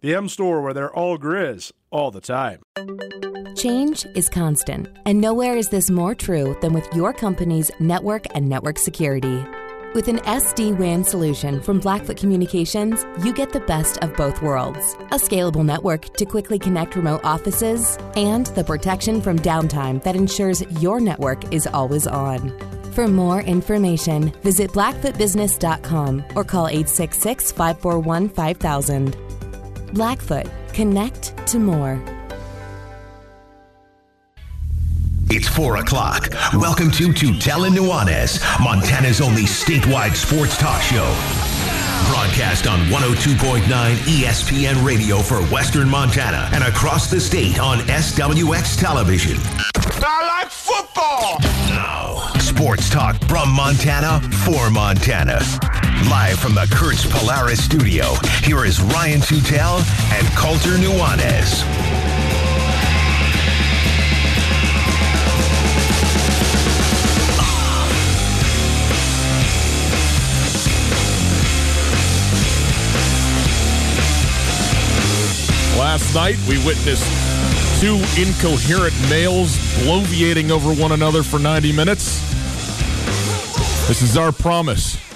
The M Store, where they're all Grizz all the time. Change is constant, and nowhere is this more true than with your company's network and network security. With an SD WAN solution from Blackfoot Communications, you get the best of both worlds a scalable network to quickly connect remote offices, and the protection from downtime that ensures your network is always on. For more information, visit blackfootbusiness.com or call 866 541 5000. Blackfoot, connect to more. It's 4 o'clock. Welcome to Tutel and Nuanez, Montana's only statewide sports talk show. Broadcast on 102.9 ESPN radio for Western Montana and across the state on SWX television. I like football! Now, sports talk from Montana for Montana. Live from the Kurtz Polaris studio, here is Ryan Tutel and Colter Nuanez. Last night, we witnessed two incoherent males bloviating over one another for 90 minutes. This is our promise.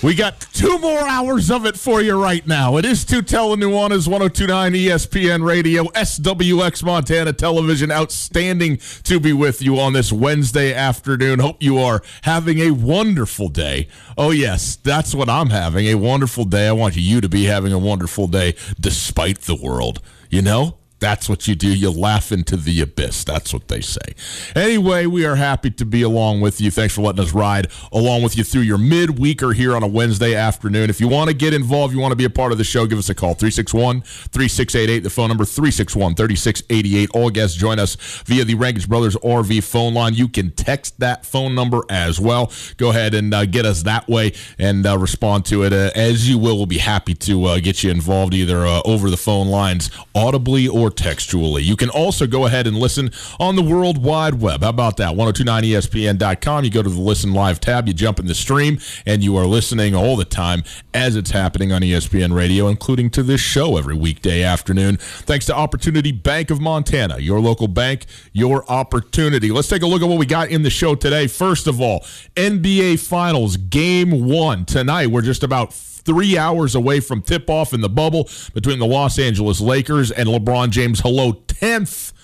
We got two more hours of it for you right now. It is Tutel and Nuanez 1029 ESPN Radio, SWX Montana Television. Outstanding to be with you on this Wednesday afternoon. Hope you are having a wonderful day. Oh, yes, that's what I'm having a wonderful day. I want you to be having a wonderful day despite the world. You know? That's what you do. You laugh into the abyss. That's what they say. Anyway, we are happy to be along with you. Thanks for letting us ride along with you through your midweeker here on a Wednesday afternoon. If you want to get involved, you want to be a part of the show, give us a call 361 3688. The phone number 361 3688. All guests join us via the Rangitsch Brothers RV phone line. You can text that phone number as well. Go ahead and uh, get us that way and uh, respond to it uh, as you will. We'll be happy to uh, get you involved either uh, over the phone lines, audibly or textually. You can also go ahead and listen on the World Wide Web. How about that? 1029ESPN.com. You go to the Listen Live tab, you jump in the stream, and you are listening all the time as it's happening on ESPN Radio, including to this show every weekday afternoon. Thanks to Opportunity Bank of Montana, your local bank, your opportunity. Let's take a look at what we got in the show today. First of all, NBA Finals Game 1 tonight. We're just about three hours away from tip off in the bubble between the Los Angeles Lakers and LeBron James. Hello, 10th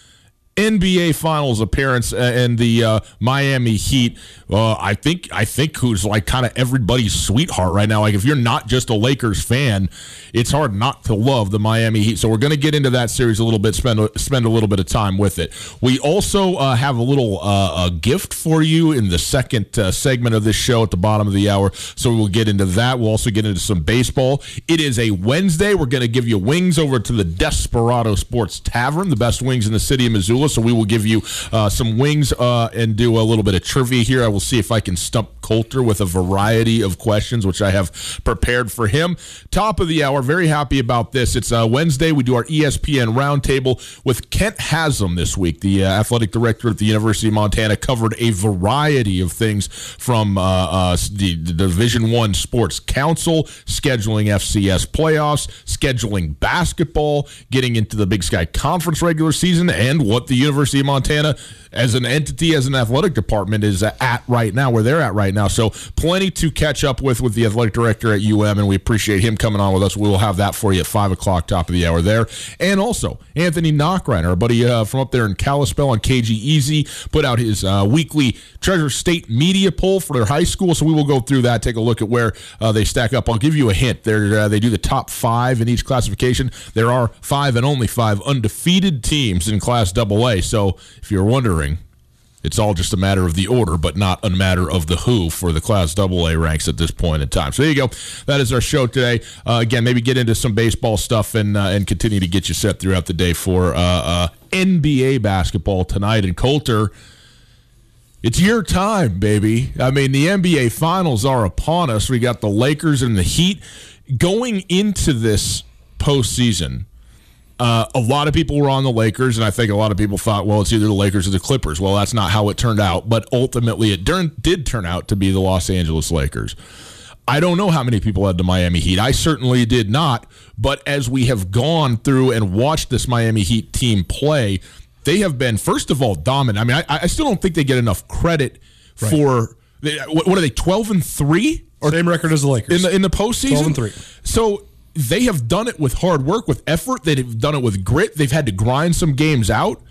NBA Finals appearance uh, and the uh, Miami Heat. Uh, I think I think who's like kind of everybody's sweetheart right now. Like if you're not just a Lakers fan, it's hard not to love the Miami Heat. So we're going to get into that series a little bit, spend spend a little bit of time with it. We also uh, have a little uh, a gift for you in the second uh, segment of this show at the bottom of the hour. So we'll get into that. We'll also get into some baseball. It is a Wednesday. We're going to give you wings over to the Desperado Sports Tavern, the best wings in the city of Missoula. So we will give you uh, some wings uh, and do a little bit of trivia here. I will see if I can stump Colter with a variety of questions, which I have prepared for him. Top of the hour, very happy about this. It's uh, Wednesday. We do our ESPN roundtable with Kent Haslam this week, the uh, athletic director at the University of Montana. Covered a variety of things from uh, uh the, the Division One Sports Council, scheduling FCS playoffs, scheduling basketball, getting into the Big Sky Conference regular season, and what the University of Montana as an entity, as an athletic department, is at right now, where they're at right now. So plenty to catch up with with the athletic director at UM, and we appreciate him coming on with us. We will have that for you at five o'clock, top of the hour there, and also Anthony Knockreiner, our buddy uh, from up there in Kalispell on KGEZ, put out his uh, weekly Treasure State media poll for their high school. So we will go through that, take a look at where uh, they stack up. I'll give you a hint. They uh, they do the top five in each classification. There are five and only five undefeated teams in Class AA. So if you're wondering it's all just a matter of the order, but not a matter of the who for the Class AA ranks at this point in time. So there you go. That is our show today. Uh, again, maybe get into some baseball stuff and uh, and continue to get you set throughout the day for uh, uh NBA basketball tonight. And Colter, it's your time, baby. I mean, the NBA finals are upon us. We got the Lakers and the Heat going into this postseason uh, a lot of people were on the Lakers, and I think a lot of people thought, well, it's either the Lakers or the Clippers. Well, that's not how it turned out, but ultimately it did turn out to be the Los Angeles Lakers. I don't know how many people had the Miami Heat. I certainly did not. But as we have gone through and watched this Miami Heat team play, they have been, first of all, dominant. I mean, I, I still don't think they get enough credit right. for what, are they, 12 and 3? Or Same record as the Lakers. In the, in the postseason? 12 and 3. So they have done it with hard work, with effort. They've done it with grit. They've had to grind some games out.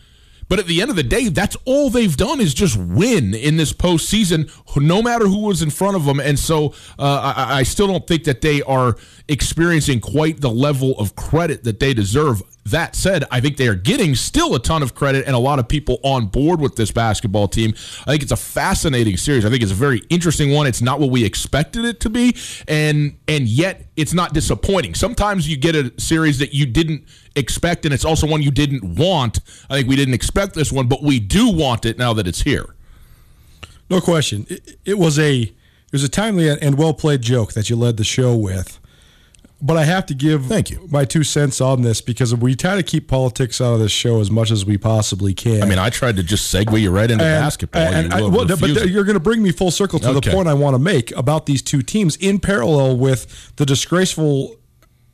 But at the end of the day, that's all they've done is just win in this postseason, no matter who was in front of them. And so uh, I, I still don't think that they are experiencing quite the level of credit that they deserve. That said, I think they are getting still a ton of credit and a lot of people on board with this basketball team. I think it's a fascinating series. I think it's a very interesting one. It's not what we expected it to be, and and yet it's not disappointing. Sometimes you get a series that you didn't expect, and it's also one you didn't want. I think we didn't expect this one, but we do want it now that it's here. No question. It, it was a it was a timely and well played joke that you led the show with but I have to give Thank you. my two cents on this because we try to keep politics out of this show as much as we possibly can. I mean, I tried to just segue you right into and, basketball. And, you I, well, but you're going to bring me full circle to okay. the point I want to make about these two teams in parallel with the disgraceful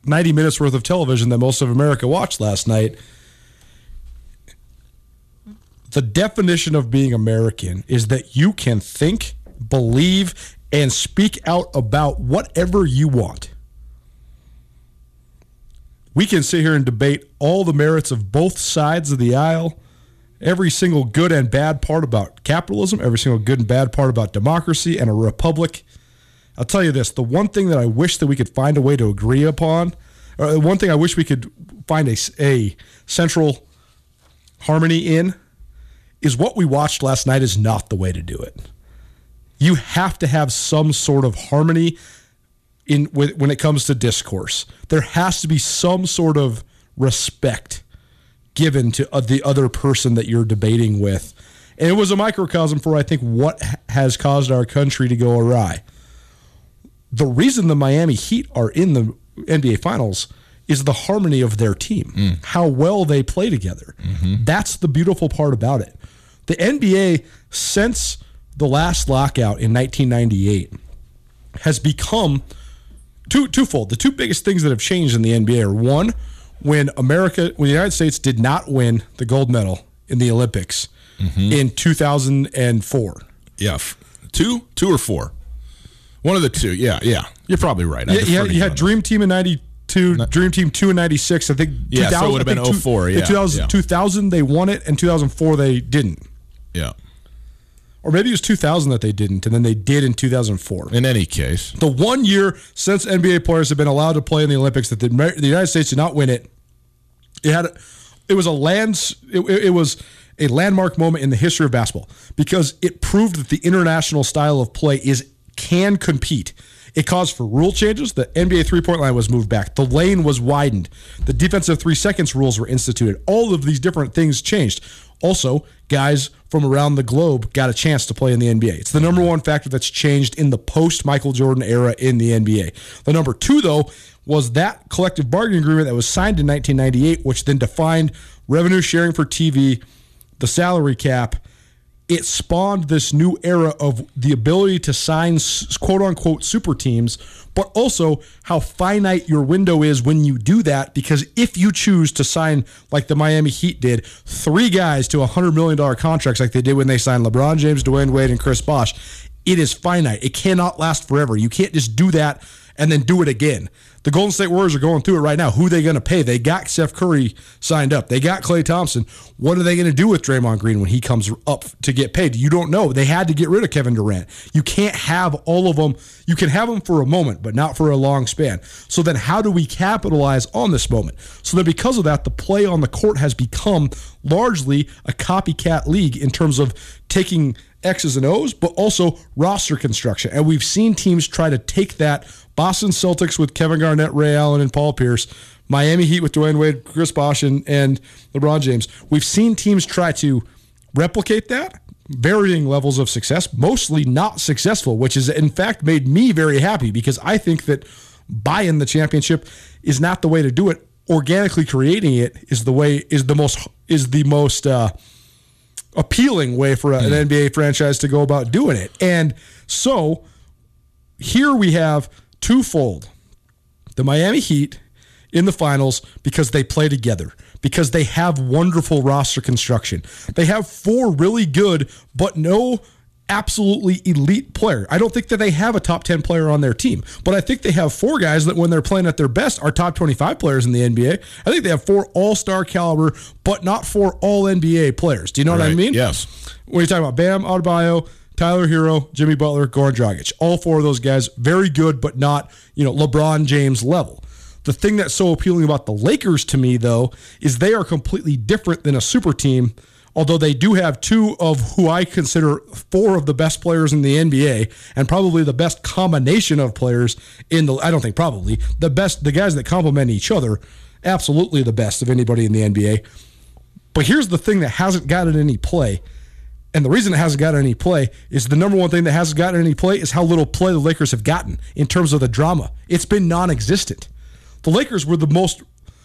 90 minutes worth of television that most of America watched last night. The definition of being American is that you can think, believe, and speak out about whatever you want we can sit here and debate all the merits of both sides of the aisle, every single good and bad part about capitalism, every single good and bad part about democracy and a republic. I'll tell you this the one thing that I wish that we could find a way to agree upon, or the one thing I wish we could find a, a central harmony in, is what we watched last night is not the way to do it. You have to have some sort of harmony in when it comes to discourse. There has to be some sort of respect given to uh, the other person that you're debating with. And it was a microcosm for I think what has caused our country to go awry. The reason the Miami Heat are in the NBA Finals is the harmony of their team, mm. how well they play together. Mm-hmm. That's the beautiful part about it. The NBA, since the last lockout in 1998, has become two twofold. The two biggest things that have changed in the NBA are one, when America, when the United States did not win the gold medal in the Olympics mm-hmm. in 2004. Yeah, two, two or four. One of the two. Yeah, yeah. You're probably right. Yeah, you had, you had Dream Team in '92, Dream Team two in '96. I think. Yeah, so it would have been 04. Yeah, 2000, yeah. 2000 they won it, and 2004 they didn't. Yeah or maybe it was 2000 that they didn't, and then they did in 2004. In any case, the one year since NBA players have been allowed to play in the Olympics that the, the United States did not win it, it had it was a lands it, it was a landmark moment in the history of basketball because it proved that the international style of play is can compete. It caused for rule changes. The NBA three point line was moved back. The lane was widened. The defensive three seconds rules were instituted. All of these different things changed. Also, guys from around the globe got a chance to play in the NBA. It's the number one factor that's changed in the post Michael Jordan era in the NBA. The number two, though, was that collective bargaining agreement that was signed in 1998, which then defined revenue sharing for TV, the salary cap. It spawned this new era of the ability to sign quote unquote super teams, but also how finite your window is when you do that. Because if you choose to sign, like the Miami Heat did, three guys to $100 million contracts, like they did when they signed LeBron James, Dwyane Wade, and Chris Bosh, it is finite. It cannot last forever. You can't just do that and then do it again. The Golden State Warriors are going through it right now. Who are they going to pay? They got Steph Curry signed up. They got Klay Thompson. What are they going to do with Draymond Green when he comes up to get paid? You don't know. They had to get rid of Kevin Durant. You can't have all of them. You can have them for a moment, but not for a long span. So then, how do we capitalize on this moment? So then, because of that, the play on the court has become largely a copycat league in terms of taking X's and O's, but also roster construction. And we've seen teams try to take that Boston Celtics with Kevin Garnett, Ray Allen, and Paul Pierce, Miami Heat with Dwyane Wade, Chris Bosh, and, and LeBron James. We've seen teams try to replicate that, varying levels of success, mostly not successful, which has in fact made me very happy because I think that buying the championship is not the way to do it. Organically creating it is the way is the most is the most uh, appealing way for an hmm. NBA franchise to go about doing it. And so here we have twofold the Miami Heat in the finals because they play together, because they have wonderful roster construction. They have four really good, but no absolutely elite player. I don't think that they have a top 10 player on their team, but I think they have four guys that when they're playing at their best are top 25 players in the NBA. I think they have four all-star caliber, but not four all NBA players. Do you know what I mean? yes. When you're talking about Bam Adebayo, Tyler Herro, Jimmy Butler, Goran Dragic, all four of those guys very good, but not, you know, LeBron James level. The thing that's so appealing about the Lakers to me, though, is they are completely different than a super team although they do have two of who I consider four of the best players in the NBA and probably the best combination of players in the I don't think probably the best the guys that complement each other absolutely the best of anybody in the NBA. But here's the thing that hasn't gotten any play. And the reason it hasn't gotten any play is the number one thing that hasn't gotten any play is how little play the Lakers have gotten in terms of the drama. It's been non existent. The Lakers were the most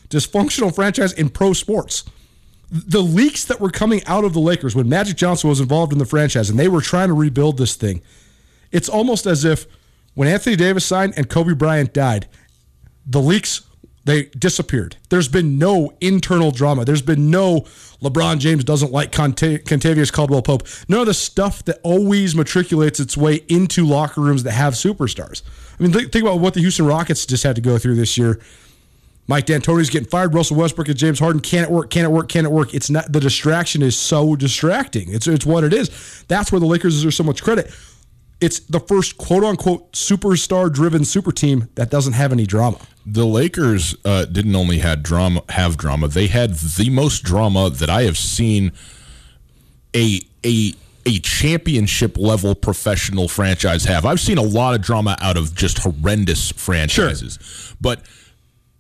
dysfunctional franchise in pro sports the leaks that were coming out of the Lakers when Magic Johnson was involved in the franchise and they were trying to rebuild this thing, it's almost as if when Anthony Davis signed and Kobe Bryant died, the leaks they disappeared. There's been no internal drama. There's been no LeBron James doesn't like Kentavious Caldwell Pope. None of the stuff that always matriculates its way into locker rooms that have superstars. I mean, think about what the Houston Rockets just had to go through this year Mike D'Antoni's getting fired. Russell Westbrook and James Harden. Can it work? Can it work? Can it work? It's not. The distraction is so distracting. It's it's what it is. That's where the Lakers deserve so much credit. It's the first quote unquote superstar driven super team that doesn't have any drama. The Lakers uh, didn't only had drama have drama; they had the most drama that I have seen. A a a championship level professional franchise have. I've seen a lot of drama out of just horrendous franchises, but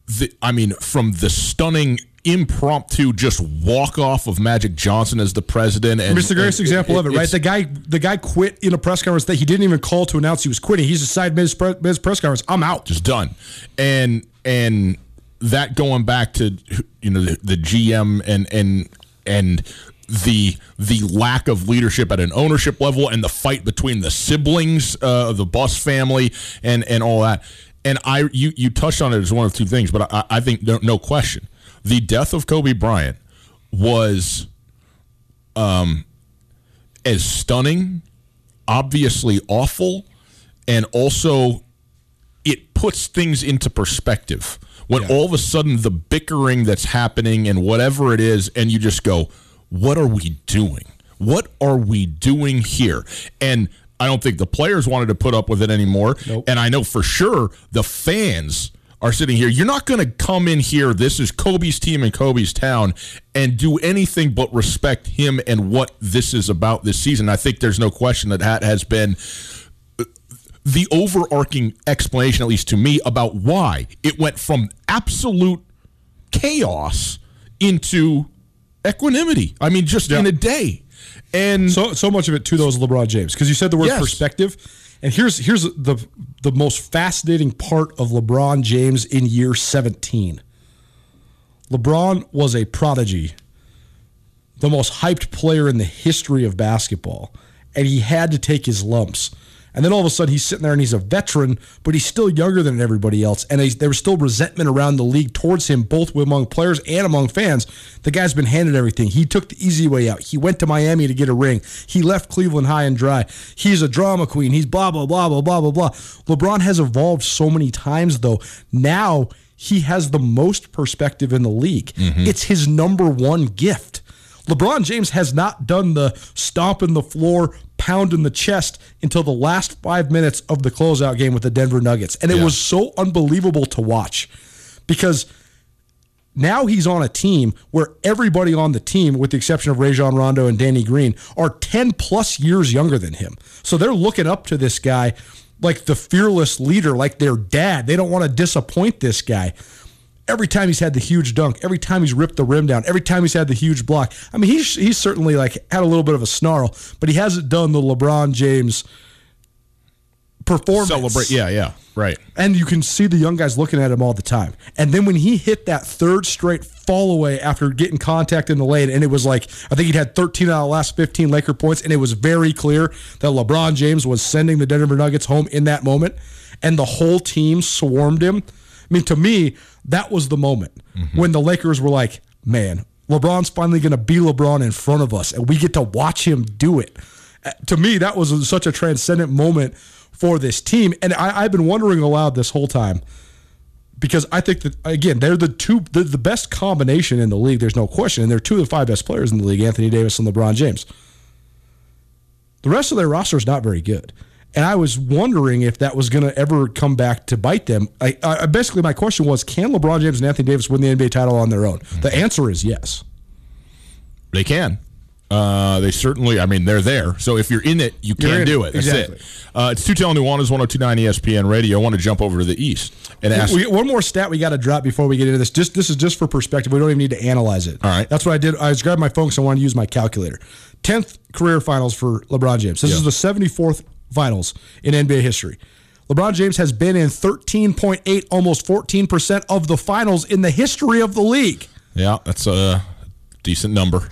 the, I mean, from the stunning impromptu just walk off of Magic Johnson as the president, and It's the greatest and example of it, right? The guy, the guy quit in a press conference that he didn't even call to announce he was quitting. He's decided mid his press conference, I'm out. just done, and and that going back to you know the, the GM and and and the the lack of leadership at an ownership level and the fight between the siblings uh, of the Buss family and and all that. And I you you touched on it as one of two things, but I, I think no, no question. The death of Kobe Bryant was um as stunning, obviously awful, and also it puts things into perspective. When all of a sudden the bickering that's happening and whatever it is and you just go what are we doing? What are we doing here? And i don't think the players wanted to put up with it anymore. And i know for sure the fans are sitting here. You're not going to come in here this is kobe's team and kobe's town and do anything but respect him and what this is about this season. I think there's no question that that has been uh, the overarching explanation, at least to me, about why it went from absolute chaos into equanimity. I mean, just in a day. And So so much of it to those LeBron James because you said the word Yes. perspective, and here's here's the the most fascinating part of LeBron James in year 17. LeBron was a prodigy, the most hyped player in the history of basketball, and he had to take his lumps. And then all of a sudden, he's sitting there and he's a veteran, but he's still younger than everybody else. And there was still resentment around the league towards him, both among players and among fans. The guy's been handed everything. He took the easy way out. He went to Miami to get a ring. He left Cleveland high and dry. He's a drama queen. He's blah, blah, blah, blah, blah, blah, blah. LeBron has evolved so many times, though. Now he has the most perspective in the league. Mm-hmm. It's his number one gift. LeBron James has not done the stomp in the floor, pound in the chest until the last five minutes of the closeout game with the Denver Nuggets. And it Yeah. was so unbelievable to watch because now he's on a team where everybody on the team, with the exception of Rajon Rondo and Danny Green, are 10 plus years younger than him. So they're looking up to this guy like the fearless leader, like their dad. They don't want to disappoint this guy. Every time he's had the huge dunk, every time he's ripped the rim down, every time he's had the huge block. I mean, he's he's certainly like had a little bit of a snarl, but he hasn't done the LeBron James performance. celebrate. Yeah, yeah, right. And you can see the young guys looking at him all the time. And then when he hit that third straight fall away after getting contact in the lane, and it was like, I think he'd had 13 out of the last 15 Laker points, and it was very clear that LeBron James was sending the Denver Nuggets home in that moment, and the whole team swarmed him. I mean, to me, that was the moment when the Lakers were like, man, LeBron's finally going to be LeBron in front of us, and we get to watch him do it. Uh, To me, that was such a transcendent moment for this team. And I, I've been wondering aloud this whole time because I think that again they're the two they're the best combination in the league. There's no question, and they're two of the five best players in the league: Anthony Davis and LeBron James. The rest of their roster is not very good, and I was wondering if that was going to ever come back to bite them. I, I basically my question was: Can LeBron James and Anthony Davis win the NBA title on their own? The answer is yes. They can. Uh, they certainly. I mean, they're there. So if you're in it, you can do it. That's Exactly. it. Uh, it's Tutel and Nuanez, 1029 ESPN Radio. I want to jump over to the East and ask. We, one more stat we got to drop before we get into this. Just this is just for perspective. We don't even need to analyze it. All right. That's what I did. I was grabbing my phone because I wanted to use my calculator. Tenth career finals for LeBron James. This Yeah. is the seventy fourth finals in NBA history. LeBron James has been in thirteen point eight, almost fourteen percent of the finals in the history of the league. Yeah, that's a decent number.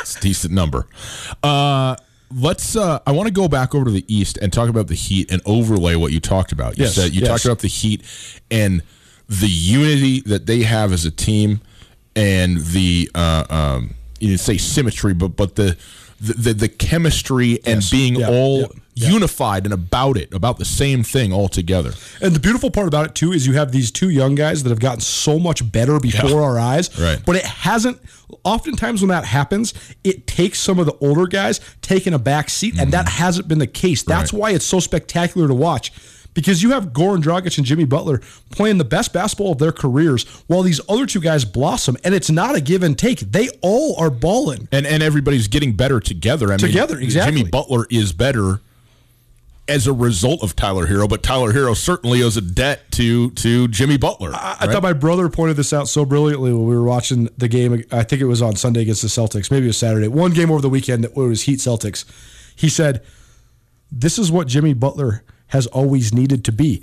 it's a decent number. Uh, let's. Uh, I want to go back over to the East and talk about the Heat and overlay what you talked about. You Yes, said you yes. talked about the Heat and the unity that they have as a team and the uh, um, you didn't say symmetry, but but the the, the, the chemistry and Yes. being Yeah, all yeah, yeah. unified and about it, about the same thing all together. And the beautiful part about it too is you have these two young guys that have gotten so much better before our eyes. Right. But it hasn't oftentimes when that happens, it takes some of the older guys taking a back seat, and that hasn't been the case. That's Mm-hmm. Right. why it's so spectacular to watch. Because you have Goran Dragic and Jimmy Butler playing the best basketball of their careers while these other two guys blossom. And it's not a give and take. They all are balling. and and everybody's getting better together. I Together, mean, exactly. Jimmy Butler is better as a result of Tyler Herro, but Tyler Herro certainly owes a debt to to Jimmy Butler. I, I thought my brother pointed this out so brilliantly when we were watching the game. I think it was on Sunday against the Celtics. Maybe it was Saturday. One game over the weekend that was Heat Celtics. He said, "This is what Jimmy Butler has always needed to be.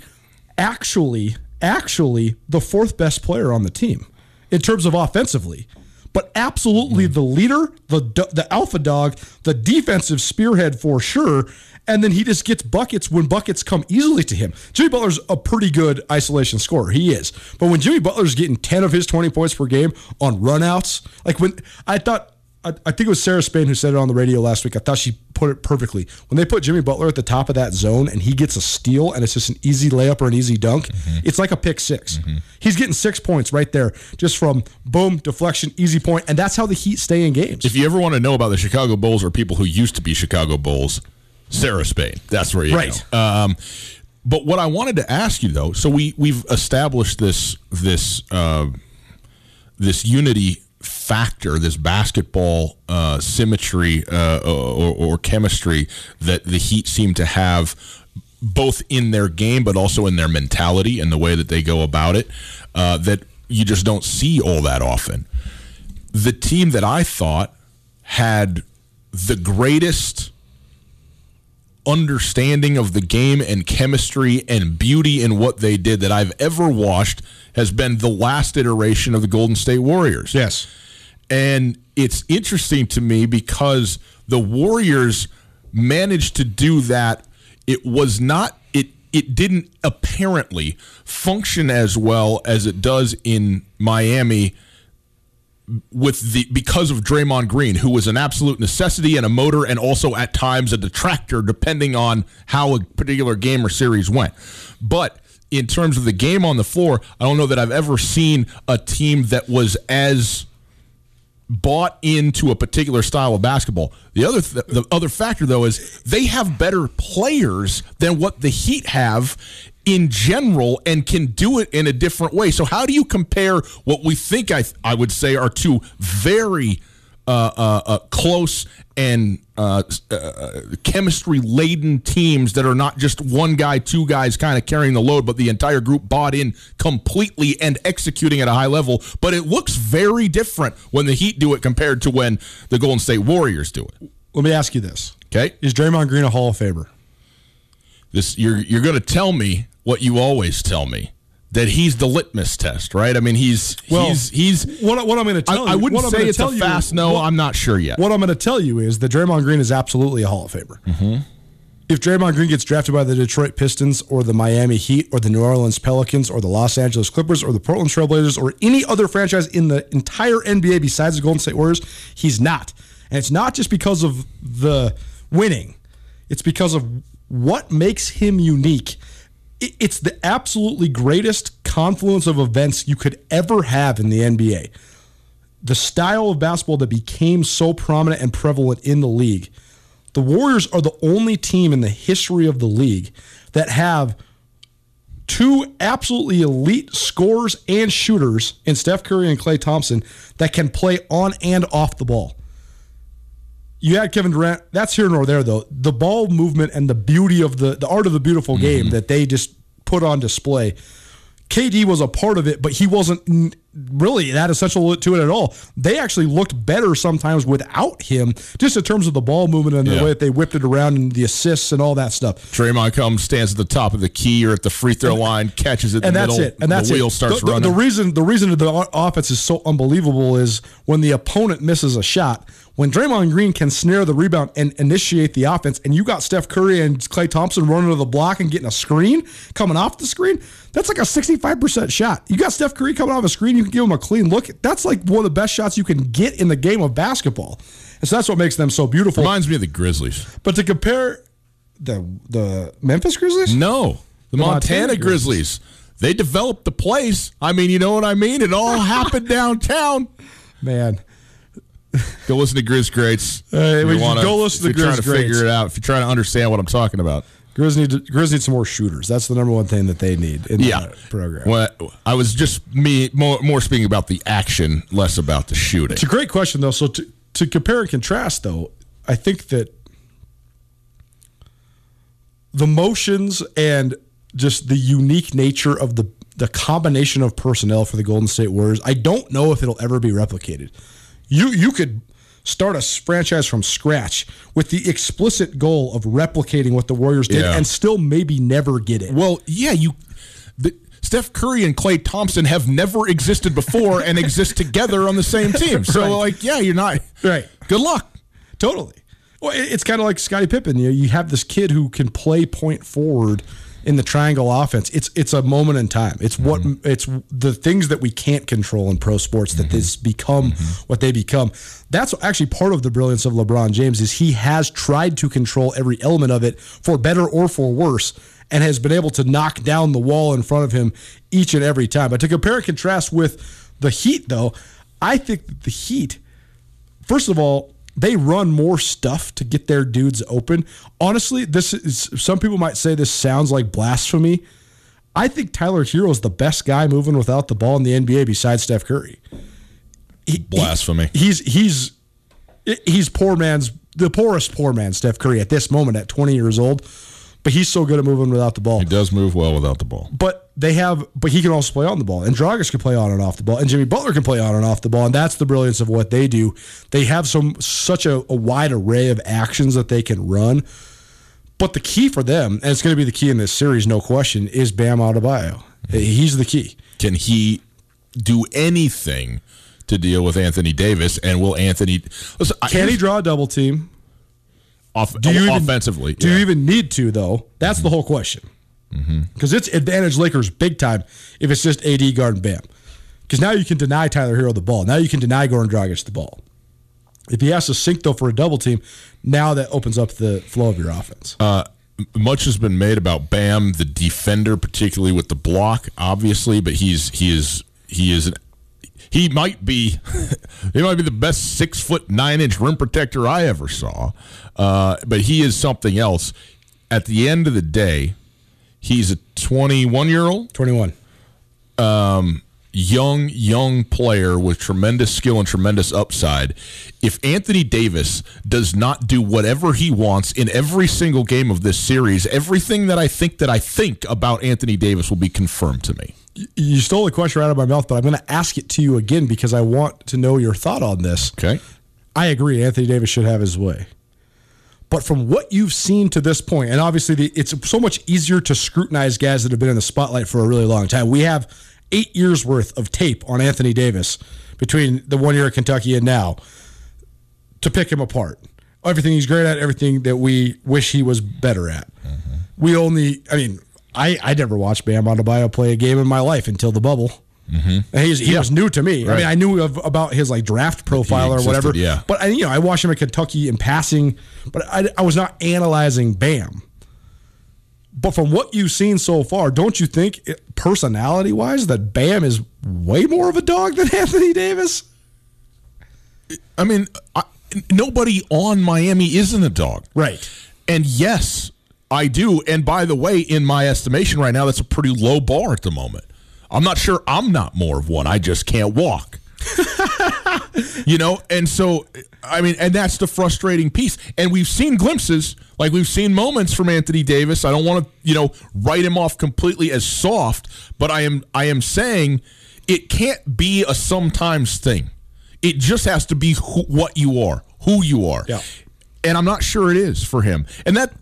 Actually, actually, the fourth best player on the team in terms of offensively." But absolutely hmm. the leader, the the alpha dog, the defensive spearhead for sure, and then he just gets buckets when buckets come easily to him. Jimmy Butler's a pretty good isolation scorer. He is. But when Jimmy Butler's getting 10 of his 20 points per game on runouts, like when I thought I, I think it was Sarah Spain who said it on the radio last week. I thought she put it perfectly. When they put Jimmy Butler at the top of that zone and he gets a steal and it's just an easy layup or an easy dunk, it's like a pick 6 He's getting six points right there just from boom, deflection, easy point, and that's how the Heat stay in games. if you ever want to know about the Chicago Bulls or people who used to be Chicago Bulls, Sarah Spain. That's where you Right. go. Um, but what I wanted to ask you though, so we we've established this this uh, this unity factor, this basketball uh, symmetry uh, or, or chemistry that the Heat seem to have, both in their game but also in their mentality and the way that they go about it, uh, that you just don't see all that often. The team that I thought had the greatest understanding of the game and chemistry and beauty in what they did that I've ever watched has been the last iteration of the Golden State Warriors. Yes. And it's interesting to me because the Warriors managed to do that. It was not it it didn't apparently function as well as it does in Miami with the because of Draymond Green, who was an absolute necessity and a motor, and also at times a detractor, depending on how a particular game or series went. But in terms of the game on the floor, I don't know that I've ever seen a team that was as bought into a particular style of basketball. The other th- the other factor though is they have better players than what the Heat have in general and can do it in a different way. So how do you compare what we think I I would say are two very close and uh, uh, chemistry laden teams that are not just one guy, two guys kind of carrying the load, but the entire group bought in completely and executing at a high level. But it looks very different when the Heat do it compared to when the Golden State Warriors do it. Let me ask you this: Okay, Is Draymond Green a Hall of Famer? this you're you're going to tell me what you always tell me that he's the litmus test, right? I mean, he's Well, he's he's. What, what I'm going to I, tell I you, wouldn't what I'm say it's a tell you- fast no. what- I'm not sure yet. What I'm going to tell you is that Draymond Green is absolutely a Hall of Famer. Mm-hmm. If Draymond Green gets drafted by the Detroit Pistons or the Miami Heat or the New Orleans Pelicans or the Los Angeles Clippers or the Portland Trailblazers or any other franchise in the entire NBA besides the Golden State Warriors, he's not. And it's not just because of the winning, it's because of what makes him unique. It- It's the absolutely greatest confluence of events you could ever have in the NBA the style of basketball that became so prominent and prevalent in the league. The Warriors are the only team in the history of the league that have two absolutely elite scorers and shooters in Steph Curry and Klay Thompson that can play on and off the ball. You had Kevin Durant. That's here nor there, though. The ball movement and the beauty of the the art of the beautiful mm-hmm. game that they just put on display. KD was a part of it, but he wasn't really that essential to it at all. They actually looked better sometimes without him, just in terms of the ball movement and the Yeah. way that they whipped it around and the assists and all that stuff. Draymond comes, stands at the top of the key or at the free throw line, catches it in and the that's middle. it. And that's the wheel it. starts the, the- running. The reason the reason the offense is so unbelievable is when the opponent misses a shot. When Draymond Green can snare the rebound and initiate the offense, and you got Steph Curry and Klay Thompson running to the block and getting a screen coming off the screen, that's like a 65% shot. You got Steph Curry coming off a screen, you can give him a clean look. That's like one of the best shots you can get in the game of basketball. And so that's what makes them so beautiful. Reminds me of the Grizzlies. But to compare the the Memphis Grizzlies? No, the, Montana, Montana Grizzlies. They developed the place. I mean, you know what I mean? It all happened downtown. Man. Go listen to Grizz Greats. Uh, you wanna- go listen if to you're trying Grizz to figure it out. If you're trying to understand what I'm talking about. Grizz need Grizz need some more shooters. That's the number one thing that they need in Yeah, the program. Well, I was just me more more speaking about the action, less about the shooting. It's a great question though. So to to compare and contrast though, I think that the motions and just the unique nature of the the combination of personnel for the Golden State Warriors, I don't know if it'll ever be replicated. You you could start a franchise from scratch with the explicit goal of replicating what the Warriors did Yeah. and still maybe never get it. Well, yeah, you. The, Steph Curry and Klay Thompson have never existed before and exist together on the same team. So, Right. like, yeah, you're not. Right. Good luck. Totally. Well, it- it's kind of like Scottie Pippen. You know, you have this kid who can play point forward in the triangle offense. It's it's a moment in time. It's what mm-hmm. it's the things that we can't control in pro sports that mm-hmm. this become mm-hmm. what they become. That's actually part of the brilliance of LeBron James is he has tried to control every element of it for better or for worse and has been able to knock down the wall in front of him each and every time. But to compare and contrast with the Heat though, I think that the Heat first of all, they run more stuff to get their dudes open. Honestly, this is some people might say this sounds like blasphemy. I think Tyler Herro is the best guy moving without the ball in the NBA besides Steph Curry. He- Blasphemy. he- he's he's he's poor man's the poorest poor man Steph Curry at this moment at 20 years old, but he's so good at moving without the ball. He does move well without the ball. But they have, but he can also play on the ball, and Dragic can play on and off the ball, and Jimmy Butler can play on and off the ball, and that's the brilliance of what they do. They have some such a, a wide array of actions that they can run. But the key for them, and it's going to be the key in this series, no question, is Bam Adebayo. He's the key. Can he do anything to deal with Anthony Davis? And will Anthony listen, I- Can he draw a double team? off, Do you even- offensively? Do yeah. you even need to though? That's the whole question. Because it's advantage Lakers big time if it's just AD guard and Bam. Because now you can deny Tyler Herro the ball. Now you can deny Goran Dragic the ball. If he has to sink though for a double team, now that opens up the flow of your offense. Uh, much has been made about Bam, the defender, particularly with the block, obviously, but he's he is he is an, he might be he might be the best six foot nine inch rim protector I ever saw, uh, but he is something else. At the end of the day, he's a twenty one year old Twenty one. Um, young, young player with tremendous skill and tremendous upside. If Anthony Davis does not do whatever he wants in every single game of this series, everything that I think that I think about Anthony Davis will be confirmed to me. You stole the question right out of my mouth, but I'm going to ask it to you again because I want to know your thought on this. Okay. I agree. Anthony Davis should have his way. But from what you've seen to this point, and obviously the, it's so much easier to scrutinize guys that have been in the spotlight for a really long time. We have eight years worth of tape on Anthony Davis between the one year at Kentucky and now to pick him apart. Everything he's great at, everything that we wish he was better at. Mm-hmm. We only, I mean, I, I never watched Bam Adebayo play a game in my life until the bubble. And he's, he was new to me. I mean, I knew of, about his like draft profile or whatever. yeah. But I, you know, I watched him at Kentucky in passing, but I, I was not analyzing Bam. But from what you've seen so far, don't you think, personality wise, that Bam is way more of a dog than Anthony Davis? I mean, I, nobody on Miami isn't a dog. Right. And yes, I do. And by the way, in my estimation right now, that's a pretty low bar at the moment. I'm not sure I'm not more of one. I just can't walk. you know, and so I mean, and that's the frustrating piece. And we've seen glimpses, like we've seen moments from Anthony Davis. I don't want to, you know, write him off completely as soft, but I am I am saying it can't be a sometimes thing. It just has to be who, what you are, who you are. Yeah. And I'm not sure it is for him. And that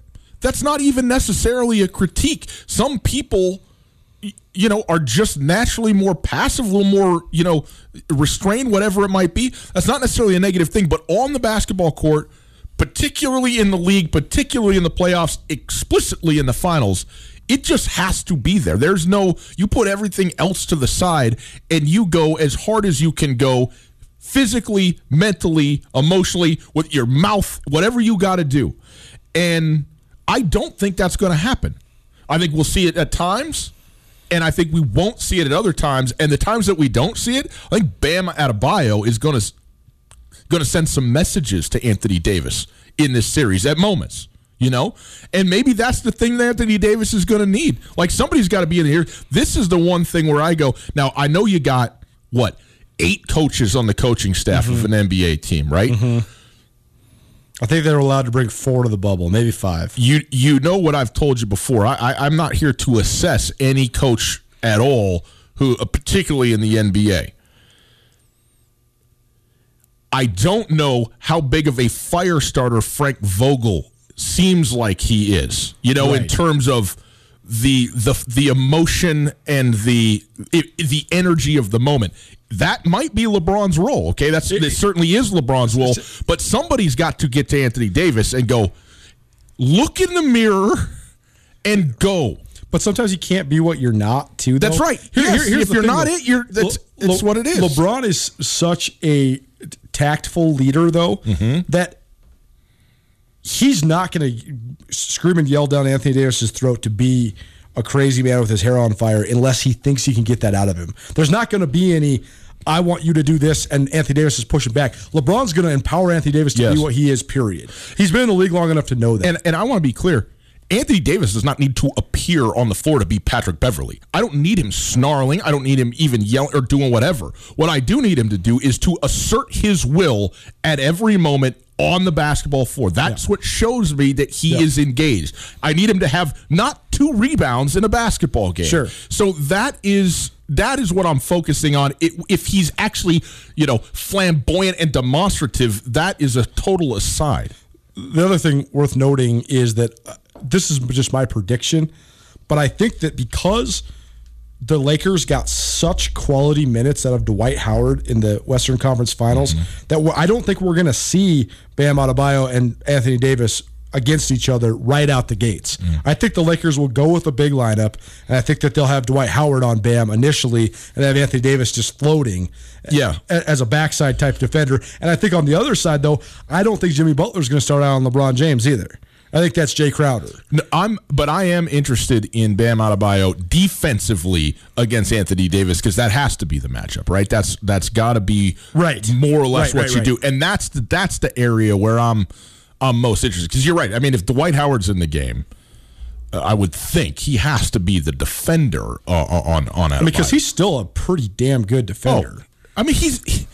that's not even necessarily a critique. Some people you know, are just naturally more passive, a little more, you know, restrained, whatever it might be. That's not necessarily a negative thing, but on the basketball court, particularly in the league, particularly in the playoffs, explicitly in the finals, it just has to be there. There's no, you put everything else to the side and you go as hard as you can go physically, mentally, emotionally, with your mouth, whatever you got to do. And I don't think that's going to happen. I think we'll see it at times, and I think we won't see it at other times. And the times that we don't see it, I think Bam Adebayo is going to going to send some messages to Anthony Davis in this series at moments. You know, and maybe that's the thing that Anthony Davis is going to need. Like somebody's got to be in here. This is the one thing where I go. Now I know you got what eight coaches on the coaching staff of mm-hmm. an NBA team, right? Mm-hmm. I think they're allowed to bring four to the bubble, maybe five. you you know what I've told you before. I, I I'm not here to assess any coach at all who, uh, particularly in the NBA. I don't know how big of a fire starter Frank Vogel seems like he is. You know, in terms of the the the emotion and the it, the energy of the moment. That might be LeBron's role. Okay, that's it certainly is LeBron's role. But somebody's got to get to Anthony Davis and go look in the mirror and go. But sometimes you can't be what you're not, too. Though. That's right. Yes, if the you're thing, not though. it, you're- that's- Le- it's what it is. LeBron is such a tactful leader, though, Mm-hmm. that he's not going to scream and yell down Anthony Davis's throat to be a crazy man with his hair on fire unless he thinks he can get that out of him. There's not going to be any. I want you to do this, and Anthony Davis is pushing back. LeBron's going to empower Anthony Davis to Yes. be what he is. Period. He's been in the league long enough to know that. And and I want to be clear. Anthony Davis does not need to appear on the floor to be Patrick Beverley. I don't need him snarling. I don't need him even yelling or doing whatever. What I do need him to do is to assert his will at every moment on the basketball floor. That's what shows me that he is engaged. I need him to have not two rebounds in a basketball game. Sure. So that is that is what I'm focusing on. It, if he's actually, you know, flamboyant and demonstrative, that is a total aside. The other thing worth noting is that uh, this is just my prediction, but I think that because the Lakers got such quality minutes out of Dwight Howard in the Western Conference Finals mm-hmm. that we're, I don't think we're going to see Bam Adebayo and Anthony Davis against each other right out the gates. Mm. I think the Lakers will go with a big lineup, and I think that they'll have Dwight Howard on Bam initially, and have Anthony Davis just floating. Yeah. a- as a backside type defender. And I think on the other side, though, I don't think Jimmy Butler is going to start out on LeBron James either. I think that's Jae Crowder. No, I'm, but I am interested in Bam Adebayo defensively against Anthony Davis because that has to be the matchup, right? That's that's got to be Right. more or less Right, what right, you right. do, and that's the, that's the area where I'm I'm most interested because you're right. I mean, if Dwight Howard's in the game, uh, I would think he has to be the defender uh, on on Adebayo. Because he's still a pretty damn good defender. oh, I mean he's. he-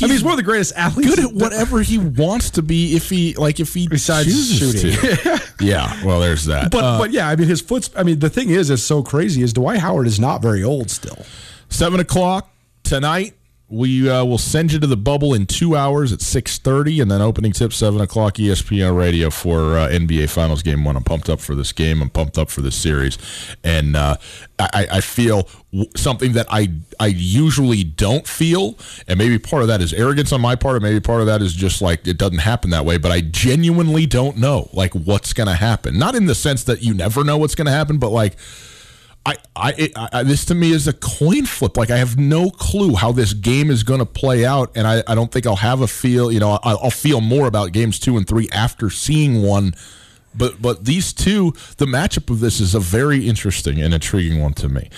I mean, he's one of the greatest athletes. good at whatever he wants to be if he like if he Besides chooses shooting. to. yeah, well, there's that. But Uh, but yeah, I mean, his foot's. I mean, the thing is, it's so crazy is Dwight Howard is not very old still. Seven o'clock tonight. We uh, will send you to the bubble in two hours at six thirty, and then opening tip seven o'clock ESPN Radio for uh, NBA Finals Game One. I'm pumped up for this game. I'm pumped up for this series, and uh, I, I feel something that I I usually don't feel, and maybe part of that is arrogance on my part, or maybe part of that is just like it doesn't happen that way. But I genuinely don't know like what's going to happen. Not in the sense that you never know what's going to happen, but like. I, I, I, this to me is a coin flip. Like I have no clue how this game is going to play out, and I, I don't think I'll have a feel. You know, I'll, I'll feel more about games two and three after seeing one. But but these two, the matchup of this is a very interesting and intriguing one to me.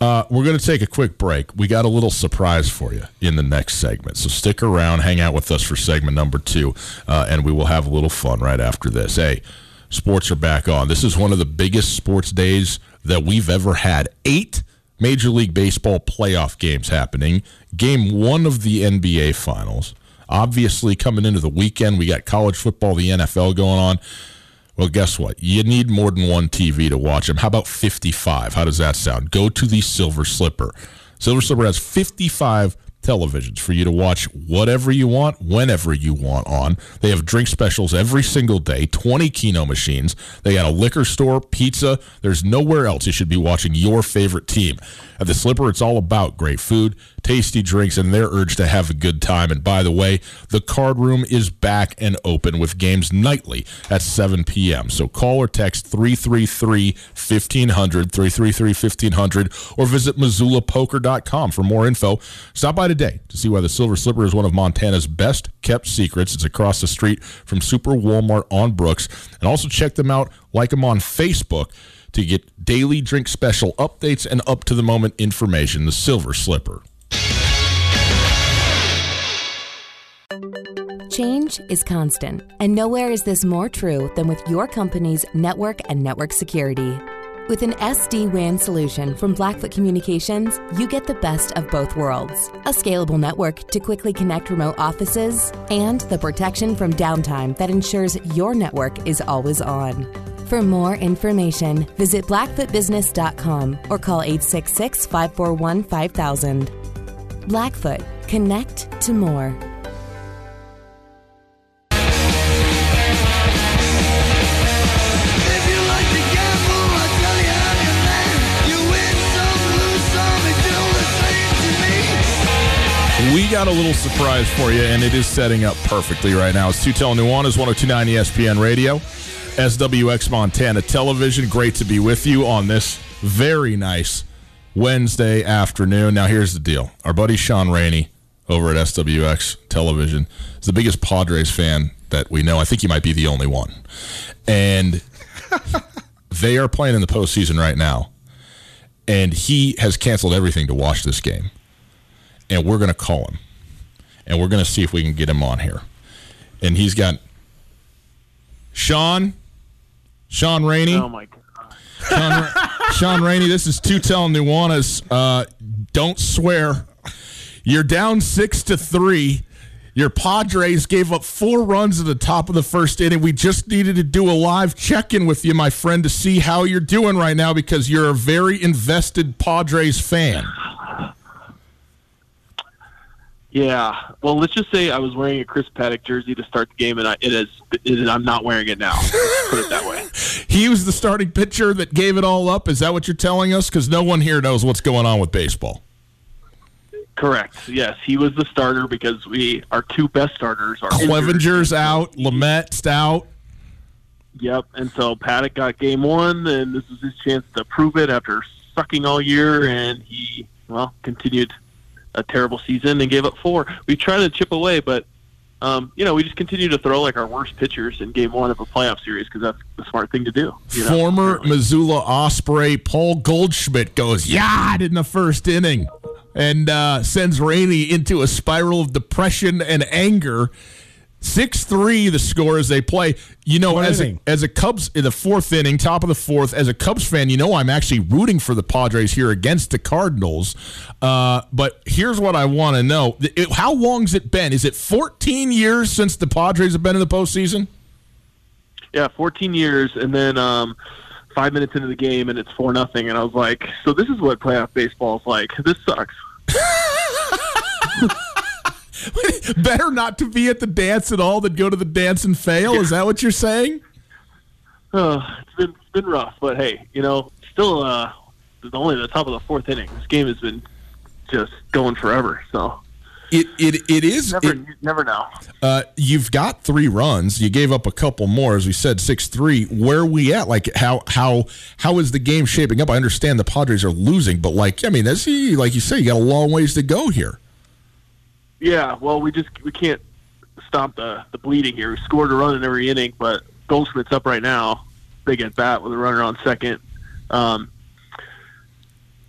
Uh, we're going to take a quick break. We got a little surprise for you in the next segment, so stick around, hang out with us for segment number two, uh, and we will have a little fun right after this. Hey sports are back on. This is one of the biggest sports days that we've ever had. Eight Major League Baseball playoff games happening. Game one of the NBA Finals. Obviously, coming into the weekend, we got college football, the NFL going on. Well, guess what? You need more than one TV to watch them. How about 55? How does that sound? Go to the Silver Slipper. Silver Slipper has 55 televisions for you to watch whatever you want, whenever you want on. They have drink specials every single day, 20 Keno machines. They got a liquor store, pizza. There's nowhere else you should be watching your favorite team. At the Slipper, it's all about great food, tasty drinks, and their urge to have a good time. And by the way, the card room is back and open with games nightly at 7 p.m. So call or text 333 1500, 333 1500, or visit MissoulaPoker.com for more info. Stop by today to see why the Silver Slipper is one of Montana's best kept secrets. It's across the street from Super Walmart on Brooks. And also check them out, like them on Facebook to get daily drink special updates and up to the moment information. The Silver Slipper. Change is constant, and nowhere is this more true than with your company's network and network security. With an SD WAN solution from Blackfoot Communications, you get the best of both worlds a scalable network to quickly connect remote offices, and the protection from downtime that ensures your network is always on. For more information, visit blackfootbusiness.com or call 866 541 5000. Blackfoot, connect to more. If you like to gamble, I tell you how you land. You win some, lose some, it's still the same to me. We got a little surprise for you, and it is setting up perfectly right now. It's Tutel Nuanez, 1029 ESPN Radio, SWX Montana Television. Great to be with you on this very nice Wednesday afternoon. Now, here's the deal our buddy Sean Rainey over at SWX Television is the biggest Padres fan that we know. I think he might be the only one. And they are playing in the postseason right now. And he has canceled everything to watch this game and we're going to call him and we're going to see if we can get him on here. And he's got Sean, Sean Rainey. Oh my god. Sean, Sean Rainey, this is Tutel Nuanez. Uh, don't swear. You're down six to three. Your Padres gave up four runs at the top of the first inning. We just needed to do a live check in with you, my friend, to see how you're doing right now because you're a very invested Padres fan. Yeah. Well, let's just say I was wearing a Chris Paddack jersey to start the game, and I, it is. It is I'm not wearing it now. Put it that way. He was the starting pitcher that gave it all up. Is that what you're telling us? Because no one here knows what's going on with baseball. Correct. Yes, he was the starter because we our two best starters are injured. Clevinger's out, Lamet's out. Yep. And so Paddack got game one, and this was his chance to prove it after sucking all year, and he well continued a terrible season and gave up four. We tried to chip away, but um, you know we just continue to throw like our worst pitchers in game one of a playoff series because that's the smart thing to do. you know? Former Missoula Osprey Paul Goldschmidt goes yad in the first inning and uh, sends Rainey into a spiral of depression and anger. Six three, the score as they play. You know, What as a, as a Cubs in the fourth inning, top of the fourth, as a Cubs fan, you know I'm actually rooting for the Padres here against the Cardinals. Uh, but here's what I want to know: It- How long's it been? Is it 14 years since the Padres have been in the postseason? Yeah, 14 years, and then um, five minutes into the game, and it's four nothing, and I was like, so this is what playoff baseball is like. This sucks. Better not to be at the dance at all than go to the dance and fail. Is that what you're saying? Uh, it's been it's been rough, but hey, you know, still uh, only the top of the fourth inning. This game has been just going forever. So It it it is. never it- never know. uh, you've got three runs. You gave up a couple more, as we said, six three. Where are we at? Like how how how is the game shaping up? I understand the Padres are losing, but like I mean, that's like you say, you got a long ways to go here. Yeah, well, we just we can't stop the the bleeding here. We scored a run in every inning, but Goldschmidt's up right now, big at bat with a runner on second. Um,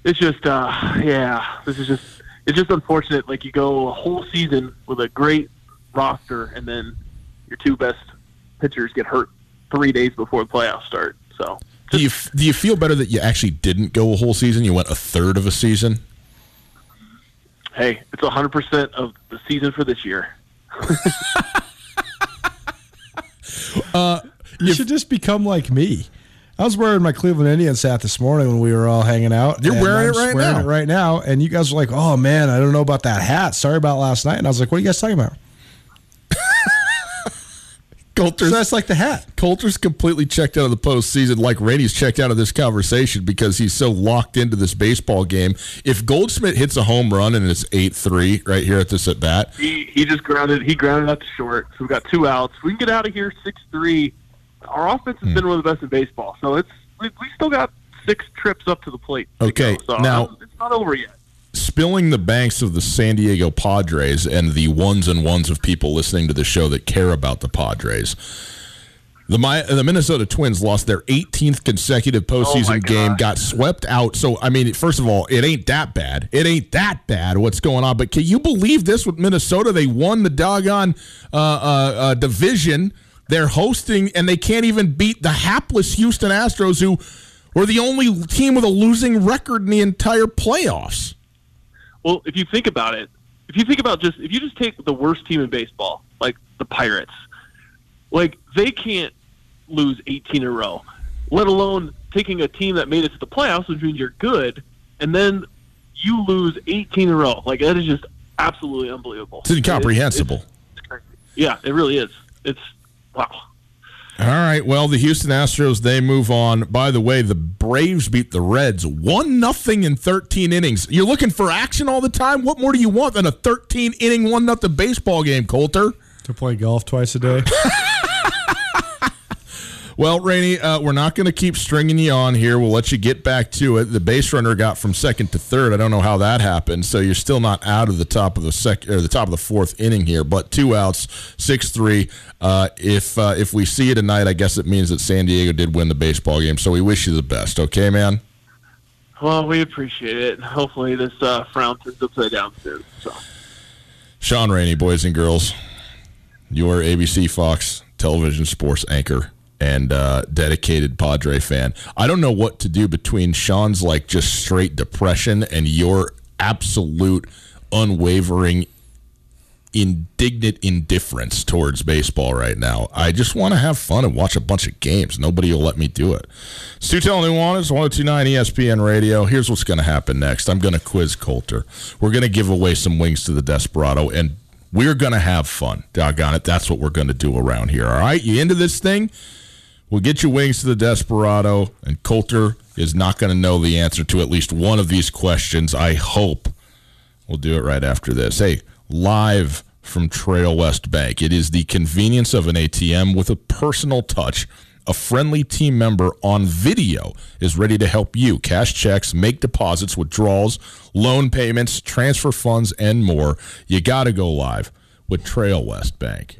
it's just, uh, yeah, this is just it's just unfortunate. Like you go a whole season with a great roster, and then your two best pitchers get hurt three days before the playoffs start. So Do you do you feel better that you actually didn't go a whole season? You went a third of a season. Hey, it's hundred percent of the season for this year. Uh, you should just become like me. I was wearing my Cleveland Indians hat this morning when we were all hanging out. You're wearing I'm it right wearing now. it right now, and you guys were like, "Oh man, I don't know about that hat. Sorry about last night." And I was like, "What are you guys talking about?" Colter's So that's like the hat. Colter's completely checked out of the postseason, like Rainey's checked out of this conversation because he's so locked into this baseball game. If Goldschmidt hits a home run and it's eight three right here at this at bat, He he just grounded. He grounded out to short. So we got two outs. We can get out of here six three. Our offense has hmm. been one of the best in baseball. So it's we, we still got six trips up to the plate. to Okay, go. So now- it's not over yet. Spilling the banks of the San Diego Padres and the ones and ones of people listening to the show that care about the Padres. The Mi- the Minnesota Twins lost their 18th consecutive postseason God. game, got swept out. So, I mean, first of all, it ain't that bad. It ain't that bad what's going on. But can you believe this with Minnesota? They won the doggone uh, uh, uh, division. They're hosting, and they can't even beat the hapless Houston Astros, who were the only team with a losing record in the entire playoffs. Well, if you think about it, if you think about just if you just take the worst team in baseball, like the Pirates, like they can't lose 18 in a row, let alone taking a team that made it to the playoffs, which means you're good, and then you lose 18 in a row. Like that is just absolutely unbelievable. It's incomprehensible. It's- it's crazy. yeah, it really is. It's wow. All right. Well, the Houston Astros they move on. By the way, the Braves beat the Reds one nothing in thirteen innings. You're looking for action all the time. What more do you want than a thirteen inning one nothing baseball game, Colter? To play golf twice a day. Well, Rainey, uh, we're not going to keep stringing you on here. We'll let you get back to it. The base runner got from second to third. I don't know how that happened. So you're still not out of the top of the sec or the top of the fourth inning here. But two outs, six three. Uh, if uh, if we see you tonight, I guess it means that San Diego did win the baseball game. So we wish you the best. Okay, man. Well, we appreciate it. Hopefully, this uh, frown turns upside down soon. So. Sean Rainey, boys and girls, your ABC Fox television sports anchor and uh, dedicated Padre fan. I don't know what to do between Sean's like just straight depression and your absolute unwavering indignant indifference towards baseball right now. I just want to have fun and watch a bunch of games. Nobody will let me do it. Stu telling Nuanez, 1029 ESPN Radio. Here's what's going to happen next. I'm going to quiz Colter. We're going to give away some wings to the Desperado, and we're going to have fun. Doggone it. That's what we're going to do around here. All right? You into this thing? We'll get you wings to the Desperado, and Colter is not going to know the answer to at least one of these questions. I hope we'll do it right after this. Hey, live from Trail West Bank. It is the convenience of an ATM with a personal touch. A friendly team member on video is ready to help you cash checks, make deposits, withdrawals, loan payments, transfer funds, and more. You got to go live with Trail West Bank.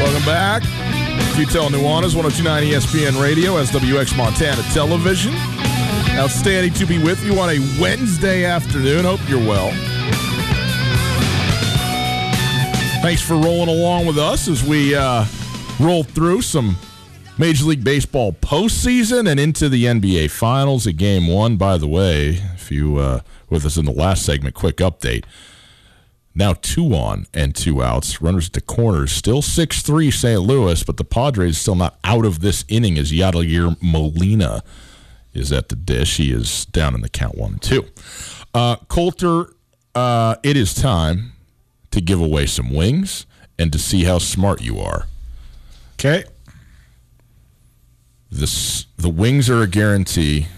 Welcome back. Tutel Nuanez, 1029 ESPN Radio, SWX Montana Television. Outstanding to be with you on a Wednesday afternoon. Hope you're well. Thanks for rolling along with us as we uh, roll through some Major League Baseball postseason and into the NBA Finals. A game one, by the way, if you uh, with us in the last segment, quick update. Now two on and two outs. Runners at the corners. Still 6 3 St. Louis, but the Padres still not out of this inning as Yadier Molina is at the dish. He is down in the count one and two. Uh, Colter, uh, it is time to give away some wings and to see how smart you are. Okay. This, the wings are a guarantee.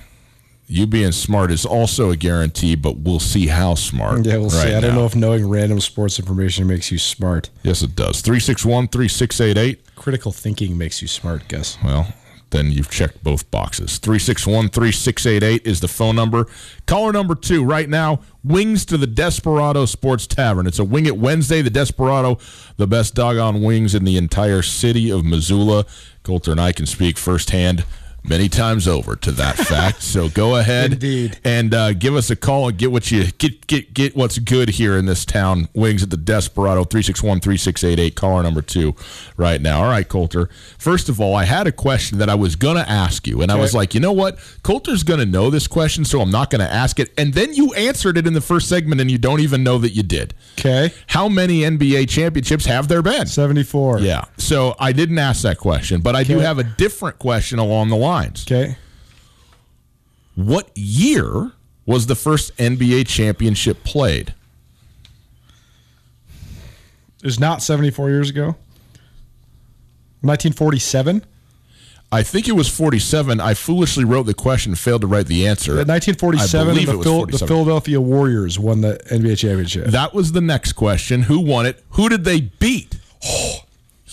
You being smart is also a guarantee, but we'll see how smart. Yeah, we'll see. right I don't now. know if knowing random sports information makes you smart. Yes, it does. 361 3688. Critical thinking makes you smart, Gus. Well, then you've checked both boxes. 361 3688 is the phone number. Caller number two right now Wings to the Desperado Sports Tavern. It's a Wing It Wednesday. The Desperado, the best doggone wings in the entire city of Missoula. Colter and I can speak firsthand many times over to that fact. So go ahead Indeed. and uh, give us a call and get what you get get get what's good here in this town. Wings at the Desperado 361-3688 caller number 2 right now. All right, Colter. First of all, I had a question that I was going to ask you and I was like, "You know what? Colter's going to know this question, so I'm not going to ask it." And then you answered it in the first segment and you don't even know that you did. Okay. How many NBA championships have there been? 74. Yeah. So I didn't ask that question, but I do have a different question along the lines. Okay. What year was the first NBA championship played? It was not 74 years ago. 1947? I think it was 47. I foolishly wrote the question, failed to write the answer. I 1947, believe the, it was Phil- the Philadelphia Warriors won the NBA championship. That was the next question. Who won it? Who did they beat?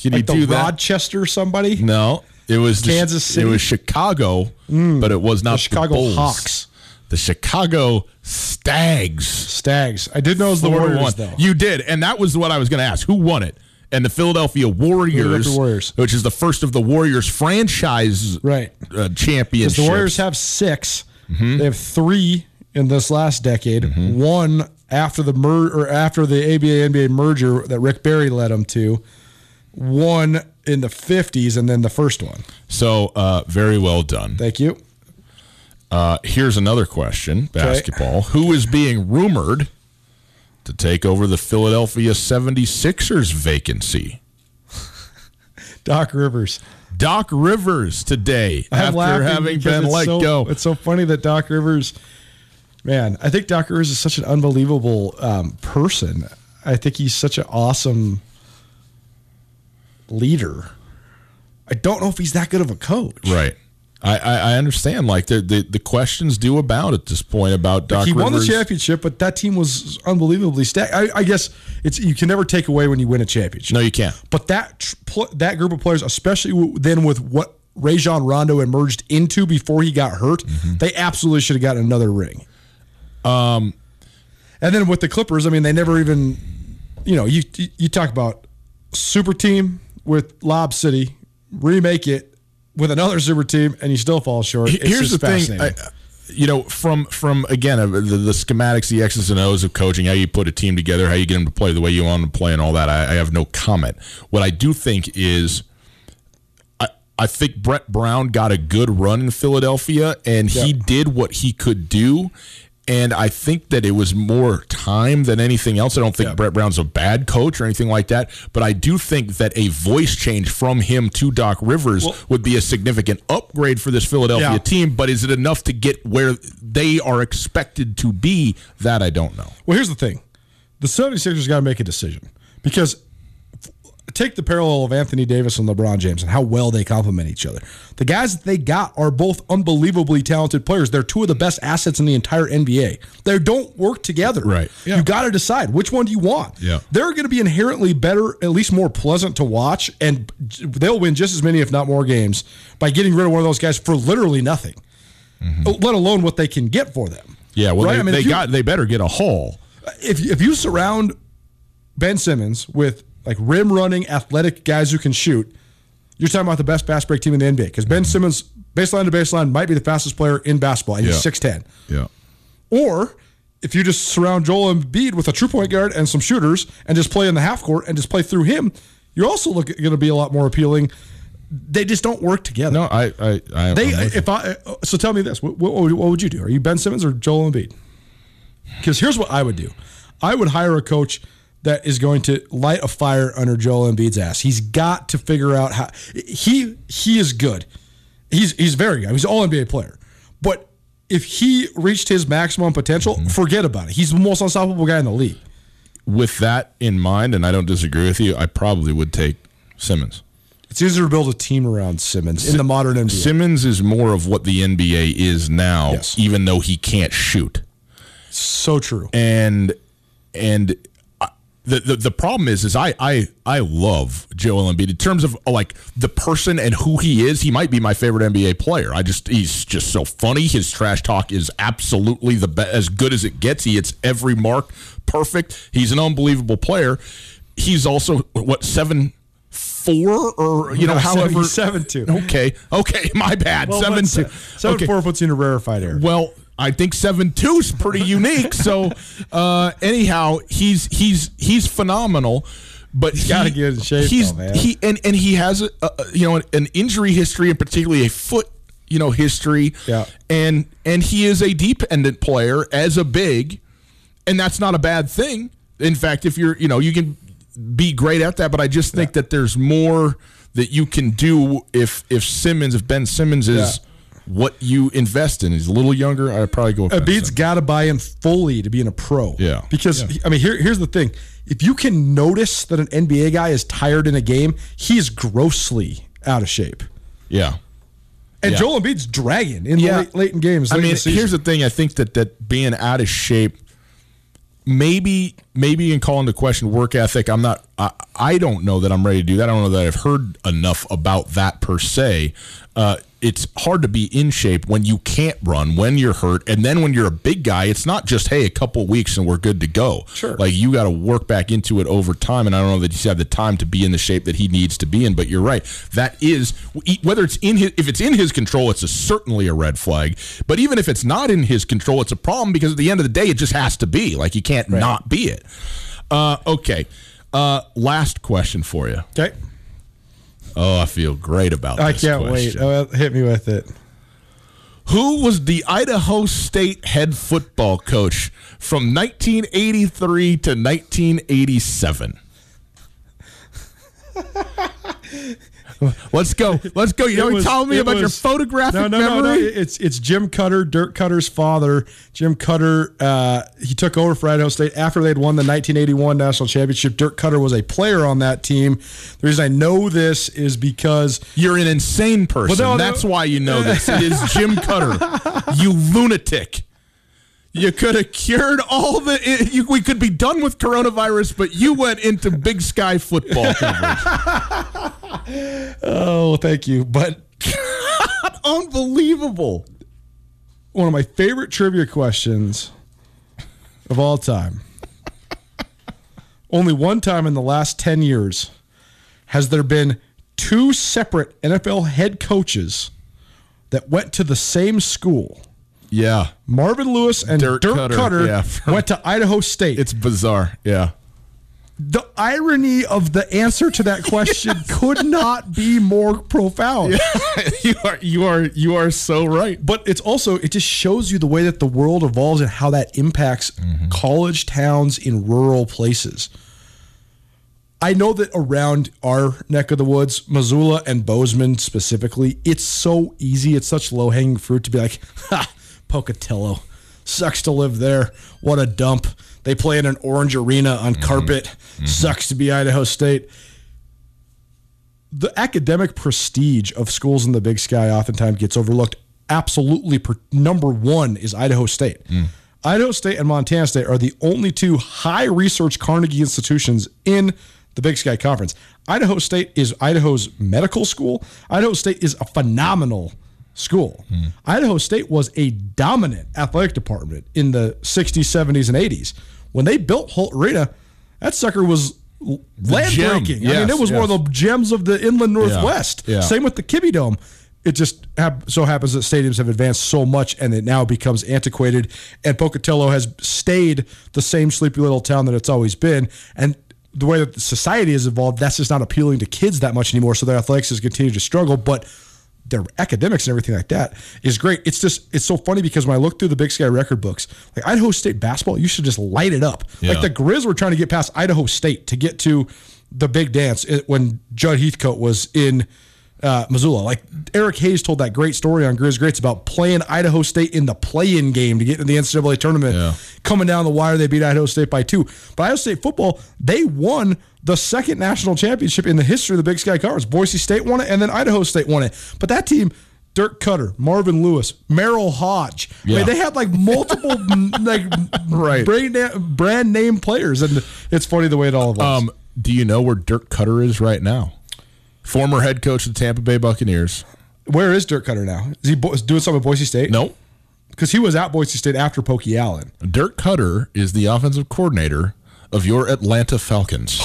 Can like you do the that? Rochester somebody? No, it was the- Kansas City? It was Chicago, but it was not The Chicago Bulls. Hawks. The Chicago Stags. Stags. I did know it was the Warriors, though. You did, and that was what I was going to ask. Who won it? And the Philadelphia Warriors, Philadelphia Warriors. which is the first of the Warriors franchise Right. uh, championships. the Warriors have 6 Mm-hmm. They have three in this last decade. One after the mer- or after the ABA NBA merger that Rick Barry led them to. One in the 50s, and then the first one. so uh, very well done. Thank you. Uh, here's another question: basketball. Who is being rumored to take over the Philadelphia 76ers vacancy? Doc Rivers. Doc Rivers today I'm after having been let so- go. It's so funny that Doc Rivers, man, I think Doc Rivers is such an unbelievable um, person. I think he's such an awesome leader. I don't know if he's that good of a coach. Right. I, I, I understand. Like the, the the questions do abound at this point about Doc he won the championship, but that team was unbelievably stacked. I, I guess it's you can never take away when you win a championship. No, you can't. But that that group of players, especially then with what Rajon Rondo emerged into before he got hurt, Mm-hmm. they absolutely should have gotten another ring. Um, and then with the Clippers, I mean, they never even, you know, you, you talk about super team with Lob City, remake it with another super team, and you still fall short. It's Here's just the thing, fascinating. I, you know, from from again uh, the, the schematics, the X's and O's of coaching, how you put a team together, how you get them to play the way you want them to play, and all that. I, I have no comment. What I do think is. I, I think Brett Brown got a good run in Philadelphia, and he did what he could do. And I think that it was more time than anything else. I don't think Yeah. Brett Brown's a bad coach or anything like that, but I do think that a voice change from him to Doc Rivers Well- would be a significant upgrade for this Philadelphia Yeah. team. But is it enough to get where they are expected to be? That I don't know. Well, here's the thing the 76ers got to make a decision because take the parallel of Anthony Davis and LeBron James and how well they complement each other. The guys that they got are both unbelievably talented players. They're two of the best assets in the entire NBA. They don't work together. Right. Yeah. You got to decide which one do you want. Yeah. They're going to be inherently better, at least more pleasant to watch, and they'll win just as many, if not more, games by getting rid of one of those guys for literally nothing. Let alone what they can get for them. Mm-hmm. Yeah, well, Right? they, I mean, they you- got they better get a haul. if if you surround Ben Simmons with like rim running athletic guys who can shoot, you're talking about the best fast break team in the NBA because Ben Simmons baseline to baseline might be the fastest player in basketball and Yeah. he's six ten. Yeah. Or if you just surround Joel Embiid with a true point guard and some shooters and just play in the half court and just play through him, you're also going to be a lot more appealing. They just don't work together. No, I I, I They, I'm if I, so tell me this: what, what, would- what would you do? Are you Ben Simmons or Joel Embiid? Because here's what I would do: I would hire a coach that is going to light a fire under Joel Embiid's ass. He's got to figure out how he he is good. He's he's very good. He's an All NBA player, but if he reached his maximum potential, mm-hmm. forget about it. He's the most unstoppable guy in the league. with that in mind, and I don't disagree with you, I probably would take Simmons. It's easier to build a team around Simmons in the modern NBA. Simmons is more of what the NBA is now, Yes. even though he can't shoot. so true. and and the, the the problem is is I I I love Joel Embiid in terms of oh, like the person and who he is. He might be my favorite NBA player. I just he's just so funny. His trash talk is absolutely the be- as good as it gets. He hits every mark perfect. He's an unbelievable player. He's also what seven four or you know No, however he's 7'2". Okay, okay, my bad. Well, seven two. se- Seven okay. four puts you in a rarefied area. Well, I think seven two is pretty unique. So, uh, anyhow, he's he's he's phenomenal. But he's gotta get in shape, He's though, man. he and and he has a, a you know an injury history and particularly a foot you know history. Yeah. And and he is a dependent player as a big, and that's not a bad thing. In fact, if you're you know you can be great at that, but I just think that there's more that you can do if if Simmons if Ben Simmons is. What you invest in. He's a little younger. I'd probably go with Ben got to buy in fully to being a pro. Yeah. Because I mean, here, here's the thing: if you can notice that an NBA guy is tired in a game, he's grossly out of shape. Yeah. And Yeah. Joel Embiid's dragging in Yeah. the late, late in games. I late in mean, the here's the thing. I think that that being out of shape, maybe maybe in calling the question work ethic, I'm not. I, I don't know that I'm ready to do that. I don't know that I've heard enough about that per se. Uh, it's hard to be in shape when you can't run, when you're hurt, and then when you're a big guy, it's not just hey, a couple weeks and we're good to go. Sure. like you got to work back into it over time, and I don't know that he's had the time to be in the shape that he needs to be in. But you're right, that is whether it's in his if it's in his control, it's a, certainly a red flag. But even if it's not in his control, it's a problem because at the end of the day, it just has to be. Like you can't not be it. Uh, okay. Uh, last question for you. okay. Oh, I feel great about this. I can't wait. Oh, hit me with it. Who was the Idaho State head football coach from 1983 to 1987? Let's go. Let's go. You know, was- telling me about your photographic no, no, no, memory? no. It's it's Jim Koetter, Dirk Koetter's father. Jim Koetter, uh, he took over for Idaho State after they'd won the 1981 national championship. Dirk Koetter was a player on that team. The reason I know this is because You're an insane person. Well, no, no. That's why you know this. It is Jim Koetter. you lunatic. You could have cured all the. It, you, we could be done with coronavirus, but you went into Big Sky football coverage. oh, thank you. But Unbelievable. one of my favorite trivia questions of all time. Only one time in the last 10 years has there been two separate NFL head coaches that went to the same school. Yeah, Marvin Lewis and Dirk Dirk, Koetter, Koetter, yeah. went to Idaho State. it's bizarre. Yeah. the irony of the answer to that question could not be more profound. you are you are you are so right. But it's also it just shows you the way that the world evolves and how that impacts mm-hmm. college towns in rural places. I know that around our neck of the woods, Missoula and Bozeman specifically, it's so easy. It's such low hanging fruit to be like, ha, Pocatello. Sucks to live there. What a dump. They play in an orange arena on mm-hmm. carpet. Mm-hmm. Sucks to be Idaho State. The academic prestige of schools in the Big Sky oftentimes gets overlooked. Absolutely, per, number one is Idaho State. Mm. Idaho State and Montana State are the only two high research Carnegie institutions in the Big Sky Conference. Idaho State is Idaho's medical school. Idaho State is a phenomenal school. Idaho State was a dominant athletic department in the 60s, 70s, and 80s. When they built Holt Arena, that sucker was land breaking. I mean, it was one of the gems of the inland northwest. yeah. Same with the Kibby Dome. It just hap- so happens that stadiums have advanced so much and it now becomes antiquated. And Pocatello has stayed the same sleepy little town that it's always been. And the way that society has evolved, that's just not appealing to kids that much anymore. So their athletics has continued to struggle. But their academics and everything like that is great. It's just it's so funny because when I look through the Big Sky record books, like Idaho State basketball, you should just light it up. Yeah. Like the Grizz were trying to get past Idaho State to get to the big dance when Judd Heathcote was in uh, Missoula. Like Eric Hayes told that great story on Grizz Greats about playing Idaho State in the play-in game to get into the NCAA tournament. Yeah. Coming down the wire, they beat Idaho State by two. But Idaho State football, they won the second national championship in the history of the Big Sky Conference. Boise State won it, and then Idaho State won it. But that team. Dirk Koetter, Marvin Lewis, Merril Hoge. I Yeah. mean, they had like multiple like Right. brand, brand name players, and it's funny the way it all evolves. Um, do you know where Dirk Koetter is right now? Former head coach of the Tampa Bay Buccaneers. Where is Dirk Koetter now? Is he bo- doing something at Boise State? No, because he was at Boise State after Pokey Allen. Dirk Koetter is the offensive coordinator of your Atlanta Falcons.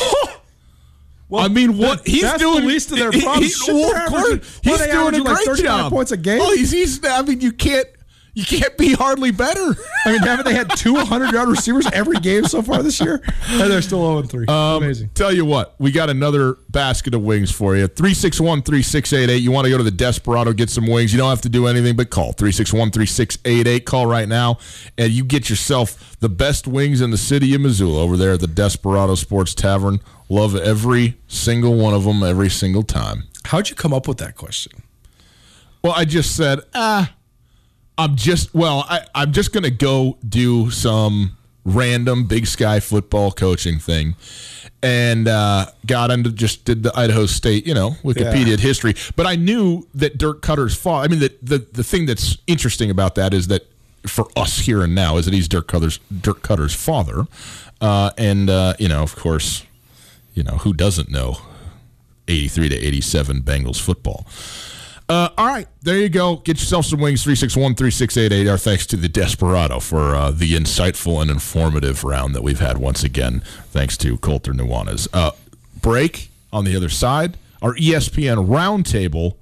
well, I mean, what he's that's doing? the least of their he- he- problems. Well, of course, he's doing a like, great job. points a game? Oh, he's, he's. I mean, you can't. You can't be hardly better. I mean, haven't they had two 100 yard receivers every game so far this year? And they're still 0 3. Um, Amazing. Tell you what, we got another basket of wings for you. 361 3688. You want to go to the Desperado, get some wings. You don't have to do anything but call 361 3688. Call right now, and you get yourself the best wings in the city of Missoula over there at the Desperado Sports Tavern. Love every single one of them every single time. How'd you come up with that question? Well, I just said, ah, I'm just, well, I, I'm just going to go do some random Big Sky football coaching thing. And uh, got into just did the Idaho State, you know, Wikipedia Yeah. history. But I knew that Dirk Koetter's father. I mean, the, the the thing that's interesting about that is that for us here and now is that he's Dirk Koetter's Dirk Koetter's father, uh, and uh, you know, of course, you know who doesn't know 83 to 87 Bengals football. Uh, all right, there you go. Get yourself some wings. 361 3688. Our thanks to the Desperado for uh, the insightful and informative round that we've had once again. Thanks to Colter Nuanez. Uh, break on the other side. Our ESPN roundtable.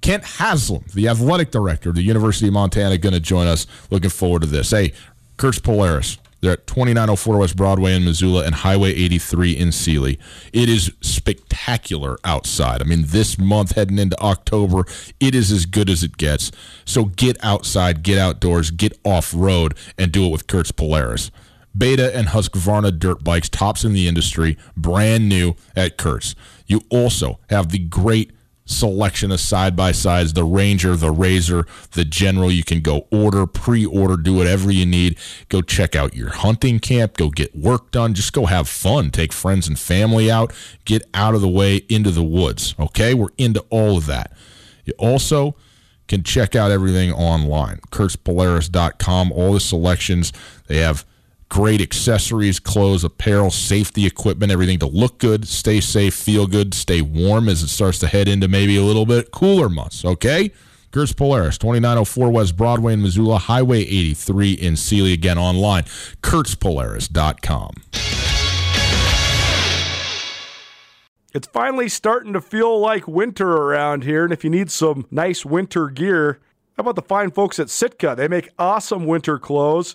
Kent Haslam, the athletic director of the University of Montana, going to join us. Looking forward to this. Hey, Kurtz Polaris. They're at 2904 West Broadway in Missoula and Highway 83 in Seeley. It is spectacular outside. I mean, this month heading into October, it is as good as it gets. So get outside, get outdoors, get off road, and do it with Kurtz Polaris. Beta and Husqvarna dirt bikes, tops in the industry, brand new at Kurtz. You also have the great selection of side by sides the Ranger, the Razor, the General. You can go order, pre order, do whatever you need. Go check out your hunting camp, go get work done, just go have fun. Take friends and family out, get out of the way into the woods. Okay, we're into all of that. You also can check out everything online. KurtzPolaris.com, all the selections. They have great accessories, clothes, apparel, safety equipment, everything to look good, stay safe, feel good, stay warm as it starts to head into maybe a little bit cooler months, okay? Kurtz Polaris, 2904 West Broadway in Missoula, Highway 83 in Seeley. Again, online, KurtzPolaris.com. It's finally starting to feel like winter around here, and if you need some nice winter gear, how about the fine folks at Sitka? They make awesome winter clothes,